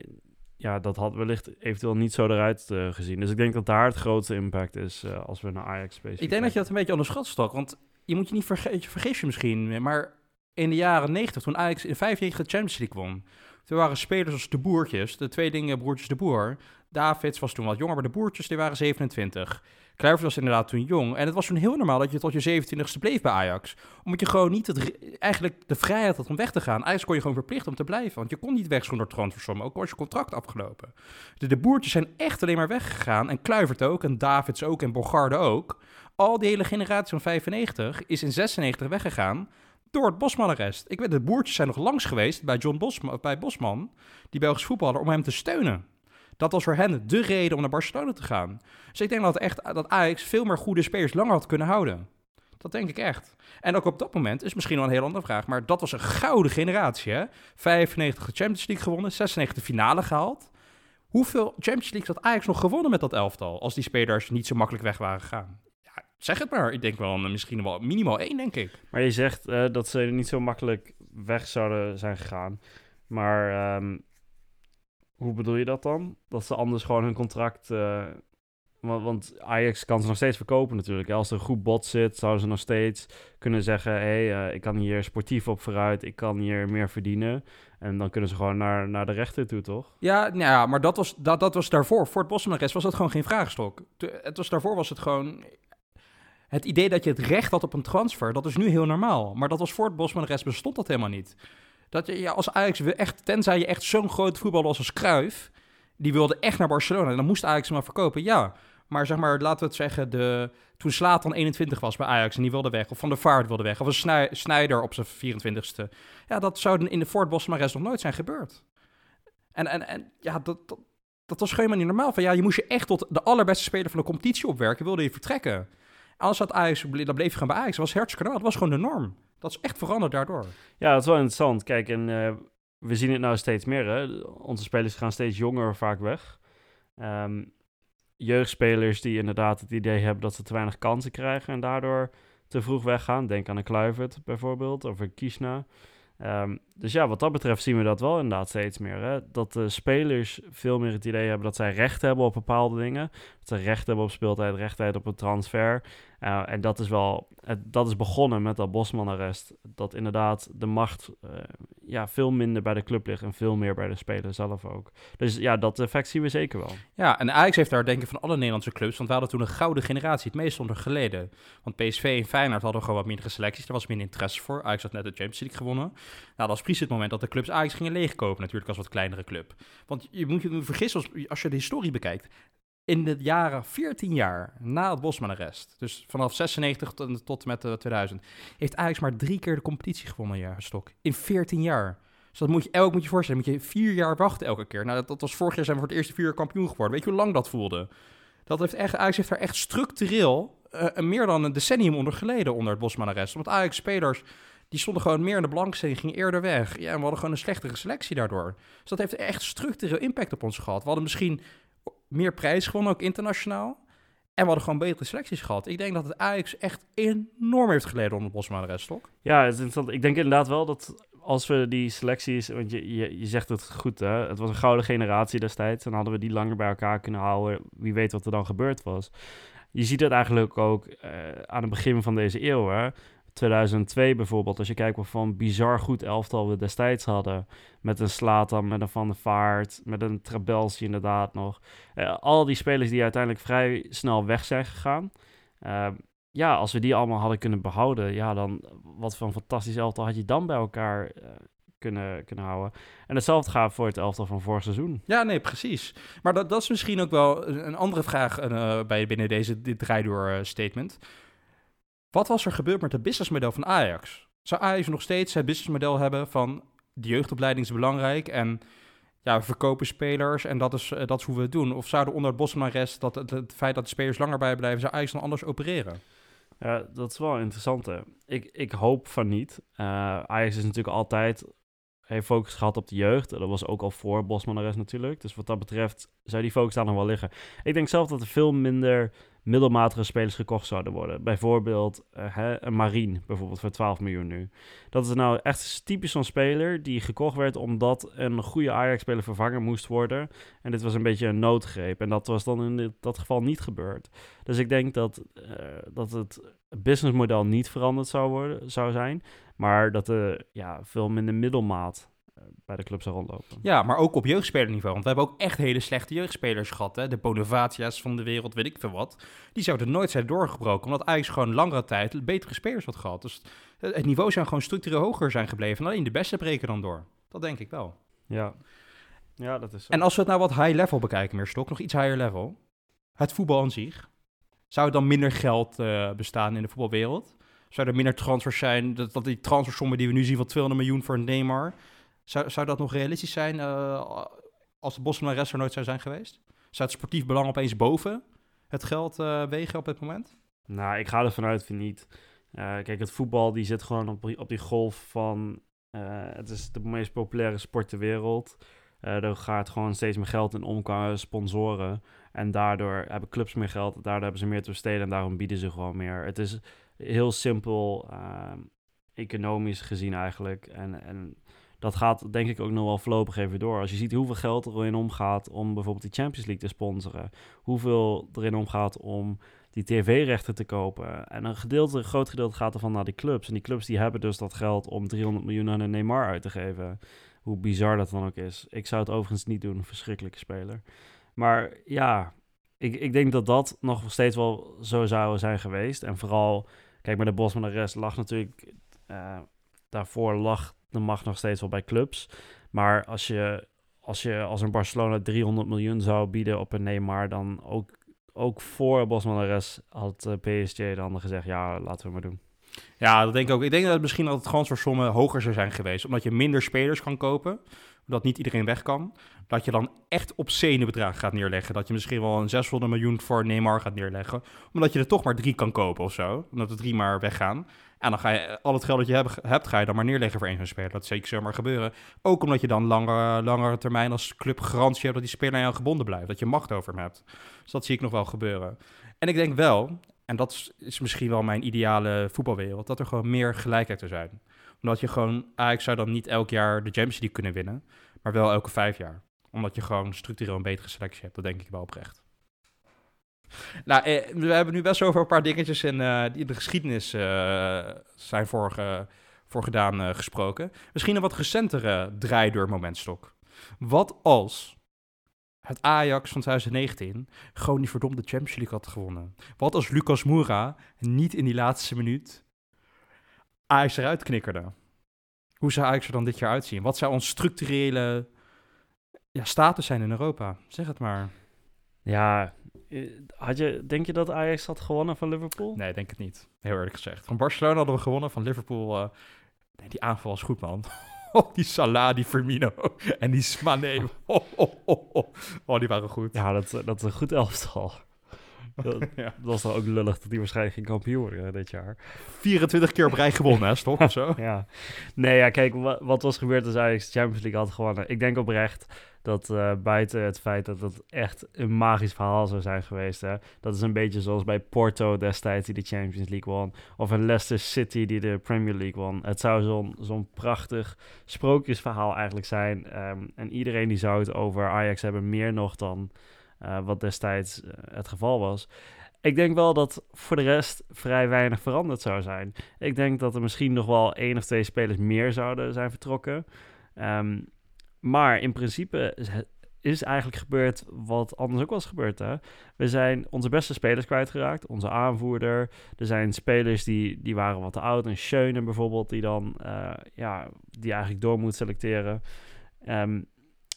ja, dat had wellicht eventueel niet zo eruit uh, gezien. Dus ik denk dat daar het grootste impact is als we naar Ajax specifiek
Ik denk dat je dat een beetje onderschat, Stok. Want je moet je niet vergeten, vergeet je misschien, maar in de jaren 90, toen Ajax in 95 de Champions League won, toen waren spelers als de Boertjes, de twee dingen broertjes de Boer. Davids was toen wat jonger, maar de Boertjes die waren 27. Kluivert was inderdaad toen jong. En het was toen heel normaal dat je tot je 27ste bleef bij Ajax. Omdat je gewoon niet het, eigenlijk de vrijheid had om weg te gaan. Ajax kon je gewoon verplicht om te blijven. Want je kon niet weg zonder transfersom, ook al was je contract afgelopen. De, de boertjes zijn echt alleen maar weggegaan. En Kluivert ook, en Davids ook, en Bogarde ook. Al die hele generatie van 95 is in 96 weggegaan door het Bosman-arrest. Ik weet, de boertjes zijn nog langs geweest bij John Bosman, bij Bosman, die Belgisch voetballer, om hem te steunen. Dat was voor hen de reden om naar Barcelona te gaan. Dus ik denk dat, echt, dat Ajax veel meer goede spelers langer had kunnen houden. Dat denk ik echt. En ook op dat moment is misschien wel een heel andere vraag. Maar dat was een gouden generatie. Hè? 95 de Champions League gewonnen, 96 de finale gehaald. Hoeveel Champions League had Ajax nog gewonnen met dat elftal? Als die spelers niet zo makkelijk weg waren gegaan. Ja, zeg het maar. Ik denk wel misschien wel minimaal één, denk ik.
Maar je zegt uh, dat ze niet zo makkelijk weg zouden zijn gegaan. Maar um, hoe bedoel je dat dan? Dat ze anders gewoon hun contract. Uh, want, want, Ajax kan ze nog steeds verkopen natuurlijk. Als er een goed bot zit, zouden ze nog steeds kunnen zeggen: hé, hey, uh, ik kan hier sportief op vooruit, ik kan hier meer verdienen. En dan kunnen ze gewoon naar, naar de rechter toe, toch?
Ja, nou ja maar dat was, dat, dat was daarvoor. Voor het Bosmanes was dat gewoon geen vraagstok. Het was, daarvoor was het gewoon. Het idee dat je het recht had op een transfer, dat is nu heel normaal. Maar dat was voor het Bosmanes bestond dat helemaal niet. Dat je ja, als Ajax echt, tenzij je echt zo'n groot voetballer was als Cruijff, die wilde echt naar Barcelona. En dan moest Ajax hem maar verkopen, ja. Maar zeg maar, laten we het zeggen, de, toen Slatan 21 was bij Ajax en die wilde weg, of Van der Vaart wilde weg, of een Snijder op zijn 24ste. Ja, dat zou in de Fort Bosmares nog nooit zijn gebeurd. En, en, en ja, dat, dat, dat was helemaal niet normaal. Van, ja, je moest je echt tot de allerbeste speler van de competitie opwerken, wilde je vertrekken. Anders had Ajax, dan bleef je gewoon bij Ajax. Dat was hartstikke. Dat was gewoon de norm. Dat is echt veranderd daardoor.
Ja, dat is wel interessant. Kijk, en eh, we zien het nou steeds meer. Hè? Onze spelers gaan steeds jonger vaak weg. Ehm, jeugdspelers die inderdaad het idee hebben dat ze te weinig kansen krijgen en daardoor te vroeg weggaan. Denk aan een Kluivert bijvoorbeeld, of een Kishna. Ehm, dus ja, wat dat betreft zien we dat wel inderdaad steeds meer. Hè? Dat de spelers veel meer het idee hebben dat zij recht hebben op bepaalde dingen. Dat ze recht hebben op speeltijd, recht hebben op een transfer. Uh, en dat is wel, dat is begonnen met dat Bosman-arrest. Dat inderdaad de macht uh, ja, veel minder bij de club ligt en veel meer bij de speler zelf ook. Dus ja, dat effect zien we zeker wel.
Ja, en Ajax heeft daar denk ik van alle Nederlandse clubs, want we hadden toen een gouden generatie, het meest onder geleden. Want PSV en Feyenoord hadden gewoon wat mindere selecties, er was minder interesse voor. Ajax had net de Champions League gewonnen. Nou, dat was precies het moment dat de clubs Ajax gingen leegkopen, natuurlijk als wat kleinere club. Want je moet je vergissen, als, als je de historie bekijkt, in de jaren 14 jaar na het Bosman-arrest, dus vanaf 96 tot, en met 2000, heeft Ajax maar drie keer de competitie gewonnen, ja, Stok. In 14 jaar. Dus dat moet je elk moet je voorstellen, moet je vier jaar wachten elke keer. Nou, dat, dat was vorig jaar zijn we voor het eerste vier jaar kampioen geworden. Weet je hoe lang dat voelde? Dat heeft echt, Ajax heeft daar echt structureel uh, meer dan een decennium onder geleden onder het Bosman-arrest. Want Ajax-spelers die stonden gewoon meer in de belangstelling, gingen eerder weg. Ja, en we hadden gewoon een slechtere selectie daardoor. Dus dat heeft echt structureel impact op ons gehad. We hadden misschien meer prijs gewonnen, ook internationaal. En we hadden gewoon betere selecties gehad. Ik denk dat het Ajax echt enorm heeft geleden onder Bosma de.
Ja. Ik denk inderdaad wel dat als we die selecties... Want je, je, je zegt het goed, hè? Het was een gouden generatie destijds. En hadden we die langer bij elkaar kunnen houden. Wie weet wat er dan gebeurd was. Je ziet het eigenlijk ook uh, aan het begin van deze eeuw, hè? 2002 bijvoorbeeld, als je kijkt wat van bizar goed elftal we destijds hadden. Met een Slatan, met een Van der Vaart, met een Trabelsi inderdaad nog. Uh, al die spelers die uiteindelijk vrij snel weg zijn gegaan. Uh, ja, als we die allemaal hadden kunnen behouden, ja, dan wat voor een fantastisch elftal had je dan bij elkaar uh, kunnen, kunnen houden. En hetzelfde gaat voor het elftal van vorig seizoen.
Ja, nee, precies. Maar dat, dat is misschien ook wel een andere vraag bij binnen deze dit draaidoor statement. Wat was er gebeurd met het businessmodel van Ajax? Zou Ajax nog steeds het businessmodel hebben van de jeugdopleiding is belangrijk en ja, we verkopen spelers en dat is, dat is hoe we het doen? Of zouden onder het Bosman-rest dat het, feit dat de spelers langer bijblijven, zou Ajax dan anders opereren?
Ja, dat is wel interessant. Hè. Ik, ik hoop van niet. Uh, Ajax is natuurlijk altijd heeft focus gehad op de jeugd. Dat was ook al voor Bosman natuurlijk. Dus wat dat betreft zou die focus daar nog wel liggen. Ik denk zelf dat er veel minder middelmatige spelers gekocht zouden worden. Bijvoorbeeld uh, hè, een Marine, bijvoorbeeld voor 12 miljoen nu. Dat is nou echt typisch zo'n speler die gekocht werd omdat een goede Ajax-speler vervangen moest worden. En dit was een beetje een noodgreep. En dat was dan in dat geval niet gebeurd. Dus ik denk dat, uh, dat het businessmodel niet veranderd zou, worden, zou zijn. Maar dat er ja, veel minder middelmaat eh, bij de club zou rondlopen.
Ja, maar ook op jeugdspelerniveau. Want we hebben ook echt hele slechte jeugdspelers gehad. Hè? De Bonavatia's van de wereld, weet ik veel wat. Die zouden nooit zijn doorgebroken. Omdat Ajax gewoon langere tijd betere spelers had gehad. Dus het niveau zou gewoon structureel hoger zijn gebleven. alleen de beste breken dan door. Dat denk ik wel.
Ja, ja dat is zo.
En als we het nou wat high level bekijken, meer stok, nog iets higher level. Het voetbal aan zich. Zou er dan minder geld uh, bestaan in de voetbalwereld? Zou er minder transfers zijn? Dat, dat die transfersommen die we nu zien van 200 miljoen voor een Neymar... Zou, zou dat nog realistisch zijn uh, als de Boston rest er nooit zou zijn geweest? Zou het sportief belang opeens boven het geld uh, wegen op dit moment?
Nou, ik ga ervan uit van niet. Uh, kijk, het voetbal die zit gewoon op, op die golf van... het is de meest populaire sport ter wereld. er gaat gewoon steeds meer geld in om qua sponsoren. En daardoor hebben clubs meer geld, daardoor hebben ze meer te besteden en daarom bieden ze gewoon meer. Het is heel simpel, ehm, economisch gezien eigenlijk. En, en dat gaat denk ik ook nog wel voorlopig even door. Als je ziet hoeveel geld er in omgaat om bijvoorbeeld die Champions League te sponsoren. Hoeveel erin omgaat om die tv-rechten te kopen. En een gedeelte, een groot gedeelte gaat ervan naar die clubs. En die clubs die hebben dus dat geld om 300 miljoen aan een Neymar uit te geven. Hoe bizar dat dan ook is. Ik zou het overigens niet doen, verschrikkelijke speler. Maar ja, ik, ik denk dat dat nog steeds wel zo zou zijn geweest. En vooral, kijk, met de Bosman de rest lag natuurlijk... Uh, daarvoor lag de macht nog steeds wel bij clubs. Maar als je als, je als een Barcelona 300 miljoen zou bieden op een Neymar... dan ook, ook voor Bosman had uh, PSG dan gezegd... ja, laten we maar doen.
Ja, dat denk ik ook. Ik denk dat het misschien dat het transfersommen hoger zou zijn geweest. Omdat je minder spelers kan kopen dat niet iedereen weg kan, dat je dan echt obscene bedragen gaat neerleggen. Dat je misschien wel een 600 miljoen voor Neymar gaat neerleggen, omdat je er toch maar drie kan kopen of zo. Omdat er drie maar weggaan. En dan ga je al het geld dat je hebt, ga je dan maar neerleggen voor één zo'n speler. Dat zeker zomaar gebeuren. Ook omdat je dan langer, langere termijn als club garantie hebt dat die speler aan jou gebonden blijft. Dat je macht over hem hebt. Dus dat zie ik nog wel gebeuren. En ik denk wel, en dat is misschien wel mijn ideale voetbalwereld, dat er gewoon meer gelijkheid zou zijn. Omdat je gewoon, ik zou dan niet elk jaar de Champions League kunnen winnen, maar wel elke vijf jaar. Omdat je gewoon structureel een betere selectie hebt. Dat denk ik wel oprecht. Nou, eh, we hebben nu best over een paar dingetjes in, uh, die de geschiedenis uh, zijn voor, voor gedaan uh, gesproken. Misschien een wat recentere draai momentstok. Wat als het Ajax van 2019 gewoon die verdomde Champions League had gewonnen? Wat als Lucas Moura niet in die laatste minuut Ajax eruit knikkerde? Hoe zou Ajax er dan dit jaar uitzien? Wat zou ons structurele ja, status zijn in Europa? Zeg het maar.
Ja, eh, had je, denk je dat Ajax had gewonnen van Liverpool?
Nee, denk het niet. Heel eerlijk gezegd. Van Barcelona hadden we gewonnen, van Liverpool... Uh, nee, die aanval was goed, man. Oh, die Salah, die Firmino en die Smane. Oh, oh, oh, oh. oh, die waren goed.
Ja, dat, dat is een goed elftal. Dat, ja. dat was dan ook lullig dat die waarschijnlijk geen kampioen worden dit jaar.
24 keer op rij gewonnen, hè, Stok, of zo?
ja. Nee, ja, kijk, wat, wat was gebeurd als Ajax Champions League had gewonnen? Ik denk oprecht dat uh, buiten het feit dat het echt een magisch verhaal zou zijn geweest. Hè? Dat is een beetje zoals bij Porto destijds die de Champions League won. Of Leicester City die de Premier League won. Het zou zo'n prachtig sprookjesverhaal eigenlijk zijn. Um, en iedereen die zou het over Ajax hebben meer nog dan uh, wat destijds uh, het geval was. Ik denk wel dat voor de rest vrij weinig veranderd zou zijn. Ik denk dat er misschien nog wel één of twee spelers meer zouden zijn vertrokken. Um, maar in principe is eigenlijk gebeurd wat anders ook was gebeurd. Hè? We zijn onze beste spelers kwijtgeraakt. Onze aanvoerder. Er zijn spelers die, die waren wat te oud. Een Schöne bijvoorbeeld, die dan uh, ja, die eigenlijk door moet selecteren. Um,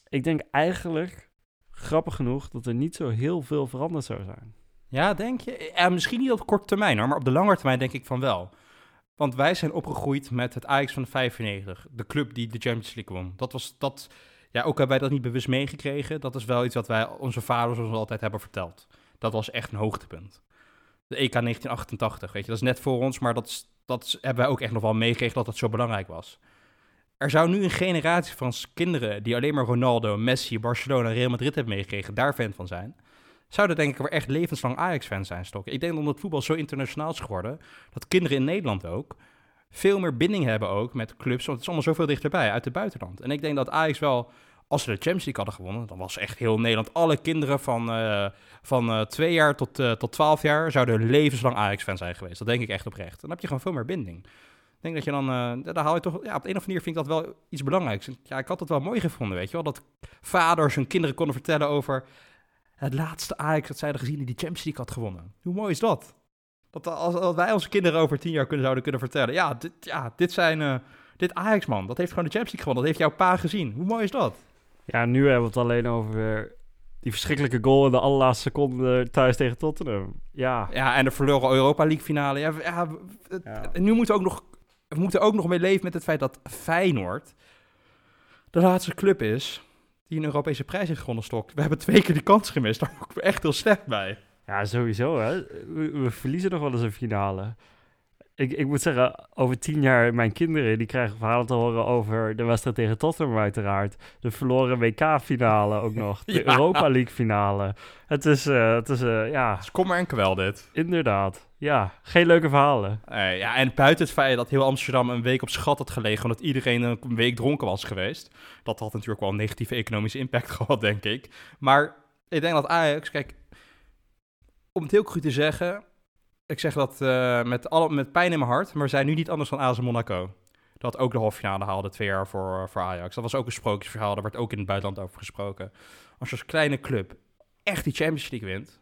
ik denk eigenlijk, grappig genoeg, dat er niet zo heel veel veranderd zou zijn.
Ja, denk je? Ja, misschien niet op korte termijn hoor, maar op de lange termijn denk ik van wel. Want wij zijn opgegroeid met het Ajax van de 95. De club die de Champions League won. Dat was dat. Ja, ook hebben wij dat niet bewust meegekregen. Dat is wel iets wat wij onze vaders ons altijd hebben verteld. Dat was echt een hoogtepunt. De EK 1988, weet je, dat is net voor ons, maar dat, dat hebben wij ook echt nog wel meegekregen dat dat zo belangrijk was. Er zou nu een generatie van kinderen die alleen maar Ronaldo, Messi, Barcelona, Real Madrid hebben meegekregen, daar fan van zijn zouden denk ik wel echt levenslang Ajax-fan zijn, Stokken. Ik denk dat het voetbal zo internationaal is geworden, dat kinderen in Nederland ook veel meer binding hebben ook met clubs, want het is allemaal zoveel dichterbij, uit het buitenland. En ik denk dat Ajax wel, als ze de Champions League hadden gewonnen, dan was echt heel Nederland, alle kinderen van, uh, van uh, twee jaar tot, uh, tot twaalf jaar, zouden levenslang Ajax-fan zijn geweest. Dat denk ik echt oprecht. Dan heb je gewoon veel meer binding. Ik denk dat je dan, daar haal je toch, ja, op de een of andere manier vind ik dat wel iets belangrijks. Ja, ik had het wel mooi gevonden, weet je wel, dat vaders hun kinderen konden vertellen over het laatste Ajax dat zij hadden gezien die die Champions League had gewonnen. Hoe mooi is dat? Dat als, als wij onze kinderen over tien jaar kunnen, zouden kunnen vertellen. Ja, dit, ja, dit zijn... Uh, dit Ajax, man, dat heeft gewoon de Champions League gewonnen. Dat heeft jouw pa gezien. Hoe mooi is dat?
Ja, nu hebben we het alleen over die verschrikkelijke goal in de allerlaatste seconde thuis tegen Tottenham. Ja.
Ja, en de verloren Europa League finale. Ja, ja, ja. nu moeten we ook nog... We moeten ook nog mee leven met het feit dat Feyenoord de laatste club is die een Europese prijs heeft gewonnen, Stok. We hebben twee keer die kans gemist. Daar ben ik echt heel slecht bij.
Ja, sowieso. Hè? We, verliezen nog wel eens een finale. Ik, ik moet zeggen, over tien jaar, mijn kinderen, die krijgen verhalen te horen over de wedstrijd tegen Tottenham uiteraard. De verloren WK-finale ook nog. De Europa League-finale. Het is, uh, het is uh, ja... Het is
kommer en kwel dit.
Inderdaad. Ja, geen leuke verhalen.
Uh, ja, en buiten het feit dat heel Amsterdam een week op schat had gelegen... omdat iedereen een week dronken was geweest... dat had natuurlijk wel een negatieve economische impact gehad, denk ik. Maar ik denk dat Ajax... Kijk, om het heel goed te zeggen... ik zeg dat uh, met, alle, met pijn in mijn hart... maar zijn nu niet anders dan AS Monaco. Dat ook de halffinale haalde twee jaar voor, voor Ajax. Dat was ook een sprookjesverhaal, daar werd ook in het buitenland over gesproken. Als je als kleine club echt die Champions League wint...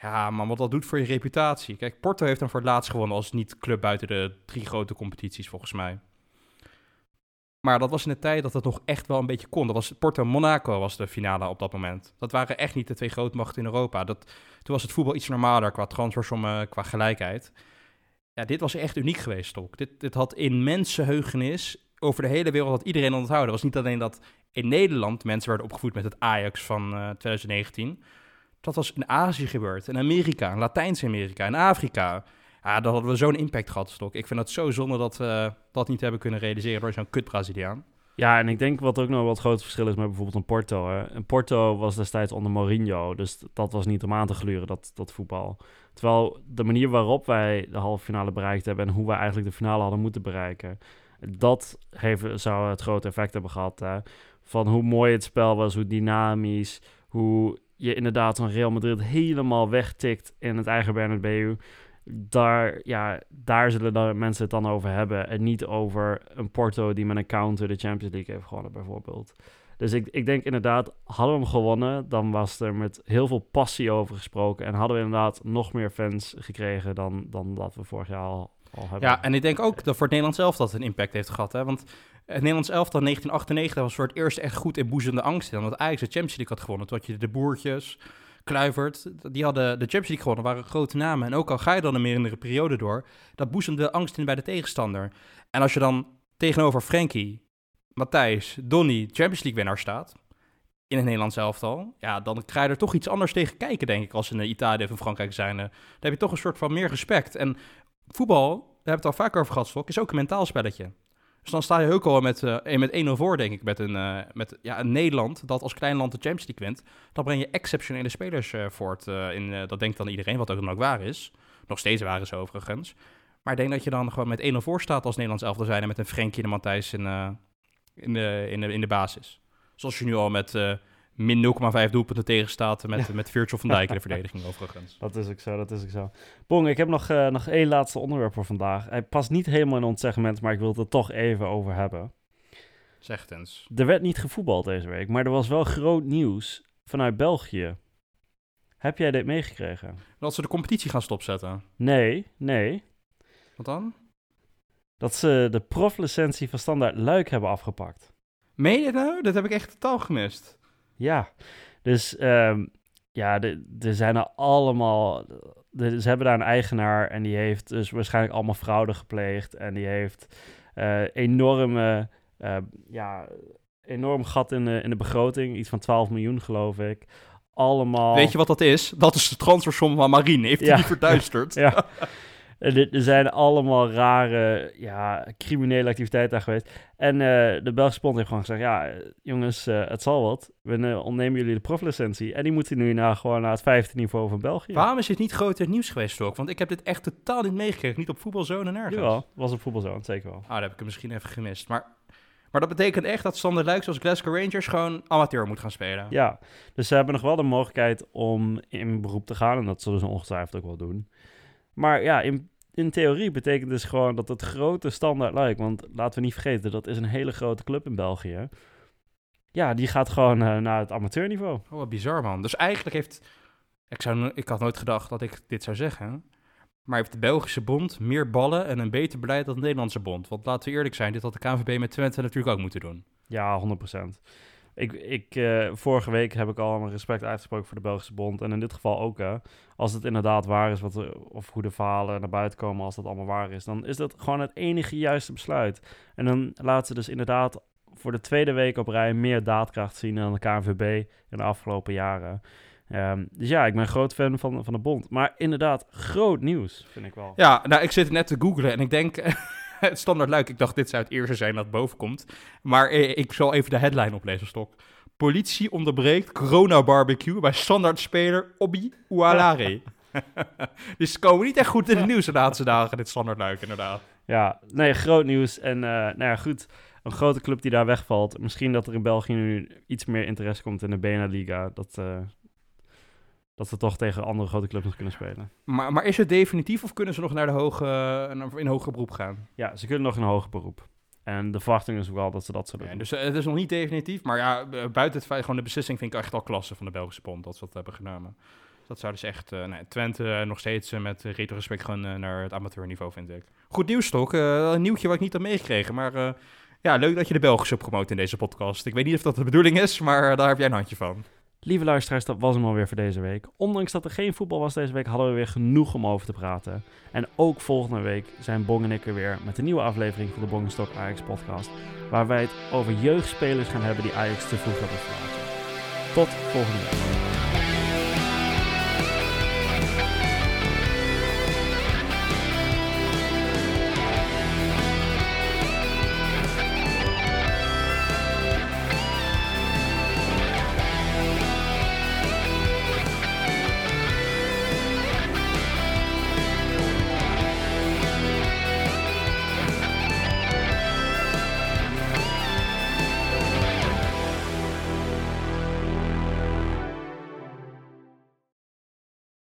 Ja, maar wat dat doet voor je reputatie. Kijk, Porto heeft dan voor het laatst gewonnen als niet-club buiten de drie grote competities, volgens mij. Maar dat was in de tijd dat het nog echt wel een beetje kon. Dat was Porto-Monaco was de finale op dat moment. Dat waren echt niet de twee grootmachten in Europa. Dat, toen was het voetbal iets normaler qua transfersommen, qua gelijkheid. Ja, dit was echt uniek geweest, toch? Dit, dit had in mensenheugenis over de hele wereld had iedereen onthouden. Het was niet alleen dat in Nederland mensen werden opgevoed met het Ajax van eh, 2019. Dat was in Azië gebeurd, in Amerika, in Latijns-Amerika, in Afrika. Ja, dan hadden we zo'n impact gehad, Stok. Ik vind het zo zonde dat we dat niet hebben kunnen realiseren door zo'n kut Braziliaan.
Ja, en ik denk wat ook nog wat groot verschil is met bijvoorbeeld een Porto. Hè. Een Porto was destijds onder Mourinho, dus dat was niet om aan te gluren, dat, dat voetbal. Terwijl de manier waarop wij de halve finale bereikt hebben en hoe wij eigenlijk de finale hadden moeten bereiken, dat heeft, zou het grote effect hebben gehad. Hè. Van hoe mooi het spel was, hoe dynamisch, hoe je inderdaad zo'n Real Madrid helemaal wegtikt in het eigen Bernabeu. Daar, ja, daar zullen de mensen het dan over hebben. En niet over een Porto die met een counter de Champions League heeft gewonnen, bijvoorbeeld. Dus ik, ik denk inderdaad, hadden we hem gewonnen, dan was er met heel veel passie over gesproken. En hadden we inderdaad nog meer fans gekregen dan, dan dat we vorig jaar al, al hebben.
Ja, en ik denk ook dat voor het Nederlands zelf dat een impact heeft gehad. Hè? Want het Nederlands elftal 1998 was voor het eerst echt goed in boezende angst. Omdat Ajax de Champions League had gewonnen. Toen had je de Boertjes, Kluivert, die hadden de Champions League gewonnen, waren grote namen. En ook al ga je dan een meer in de periode door, dat boezemde angst in bij de tegenstander. En als je dan tegenover Frenkie, Matthijs, Donny, Champions League winnaar staat, in het Nederlands elftal, ja, dan ga je er toch iets anders tegen kijken, denk ik, als in Italië of in Frankrijk zijn. Dan heb je toch een soort van meer respect. En voetbal, daar hebben we het al vaker over gehad, is ook een mentaal spelletje. Dus dan sta je ook al met, uh, met 1-0 voor, denk ik, met, een, uh, met ja, een Nederland dat als klein land de Champions League wint. Dan breng je exceptionele spelers uh, voort. in, dat denkt dan iedereen, wat ook dan ook waar is. Nog steeds waar is overigens. Maar ik denk dat je dan gewoon met 1-0 voor staat als Nederlands elftal zijn en met een Frenkie en Matthijs in, in, de, in, de, in de basis. Zoals je nu al met min 0,5 doelpunten tegenstaat met, ja. met Virgil van Dijk in de verdediging overigens.
Dat is ook zo, dat is ook zo. Bong, ik heb nog, uh, nog één laatste onderwerp voor vandaag. Hij past niet helemaal in ons segment, maar ik wil het er toch even over hebben.
Zeg het eens.
Er werd niet gevoetbald deze week, maar er was wel groot nieuws vanuit België. Heb jij dit meegekregen?
Dat ze de competitie gaan stopzetten?
Nee, nee.
Wat dan?
Dat ze de proflicentie van Standaard Luik hebben afgepakt.
Meen je nou? Dat heb ik echt totaal gemist.
Ja, dus um, ja, er zijn er allemaal. De, ze hebben daar een eigenaar en die heeft dus waarschijnlijk allemaal fraude gepleegd. En die heeft uh, enorme, uh, ja, enorm gat in de, in de begroting. Iets van 12 miljoen, geloof ik. Allemaal.
Weet je wat dat is? Dat is de transfersom van Marine. Heeft hij ja. die verduisterd?
ja. Er zijn allemaal rare, ja, criminele activiteiten daar geweest. En uh, de Belgische Bond heeft gewoon gezegd, ja, jongens, uh, het zal wat. We ontnemen jullie de proflicentie. En die moeten nu naar, gewoon naar het vijfde niveau van België.
Waarom is dit niet groter nieuws geweest, ook? Want ik heb dit echt totaal niet meegekregen. Niet op voetbalzone en nergens.
Jawel, was op voetbalzone, zeker wel.
Ah, dat heb ik hem misschien even gemist. Maar maar dat betekent echt dat Sander Luik zoals Glasgow Rangers gewoon amateur moet gaan spelen.
Ja, dus ze hebben nog wel de mogelijkheid om in beroep te gaan. En dat zullen ze ongetwijfeld ook wel doen. Maar ja, in in theorie betekent dus gewoon dat het grote standaard lijkt. Want laten we niet vergeten, dat is een hele grote club in België. Ja, die gaat gewoon uh, naar het amateurniveau.
Oh, wat bizar man. Dus eigenlijk heeft... Ik, zou, ik had nooit gedacht dat ik dit zou zeggen. Maar heeft de Belgische bond meer ballen en een beter beleid dan de Nederlandse bond? Want laten we eerlijk zijn, dit had de KNVB met Twente natuurlijk ook moeten doen.
Ja, 100%. Ik, ik, uh, vorige week heb ik al mijn respect uitgesproken voor de Belgische Bond. En in dit geval ook, hè. Als het inderdaad waar is, wat of hoe de verhalen naar buiten komen, als dat allemaal waar is, dan is dat gewoon het enige juiste besluit. En dan laten ze dus inderdaad voor de tweede week op rij meer daadkracht zien dan de KNVB in de afgelopen jaren. Um, dus ja, ik ben groot fan van, van de bond. Maar inderdaad, groot nieuws, vind ik wel.
Ja, nou, ik zit net te googlen en ik denk... het standaard luik. Ik dacht, dit zou het eerste zijn dat boven komt. Maar eh, ik zal even de headline oplezen, Stok. Politie onderbreekt corona-barbecue bij standaardspeler Obi Oualare. dus ze komen niet echt goed in het nieuws de laatste dagen, dit standaard luik, inderdaad.
Ja, nee, groot nieuws. En uh, nou ja, goed, een grote club die daar wegvalt. Misschien dat er in België nu iets meer interesse komt in de Bena-liga. Dat, uh, dat ze toch tegen andere grote clubs nog kunnen spelen.
Maar, maar is het definitief of kunnen ze nog naar de hoge, in hoger beroep gaan?
Ja, ze kunnen nog in hoger beroep. En de verwachting is wel dat ze dat zullen
ja, Dus uh, het is nog niet definitief. Maar ja, buiten het feit, gewoon de beslissing vind ik echt al klasse van de Belgische Bond dat ze dat hebben genomen. Dat zou dus echt, uh, nee, Twente nog steeds met retrospect gewoon naar het amateurniveau, vind ik. Goed nieuws toch? een nieuwtje wat ik niet had meegekregen. Maar ja, leuk dat je de Belgische promoot in deze podcast. Ik weet niet of dat de bedoeling is, maar daar heb jij een handje van.
Lieve luisteraars, dat was hem alweer voor deze week. Ondanks dat er geen voetbal was deze week, hadden we weer genoeg om over te praten. En ook volgende week zijn Bong en ik er weer met een nieuwe aflevering van de Bongenstok Ajax podcast. Waar wij het over jeugdspelers gaan hebben die Ajax te vroeg hebben verlaten. Tot volgende week.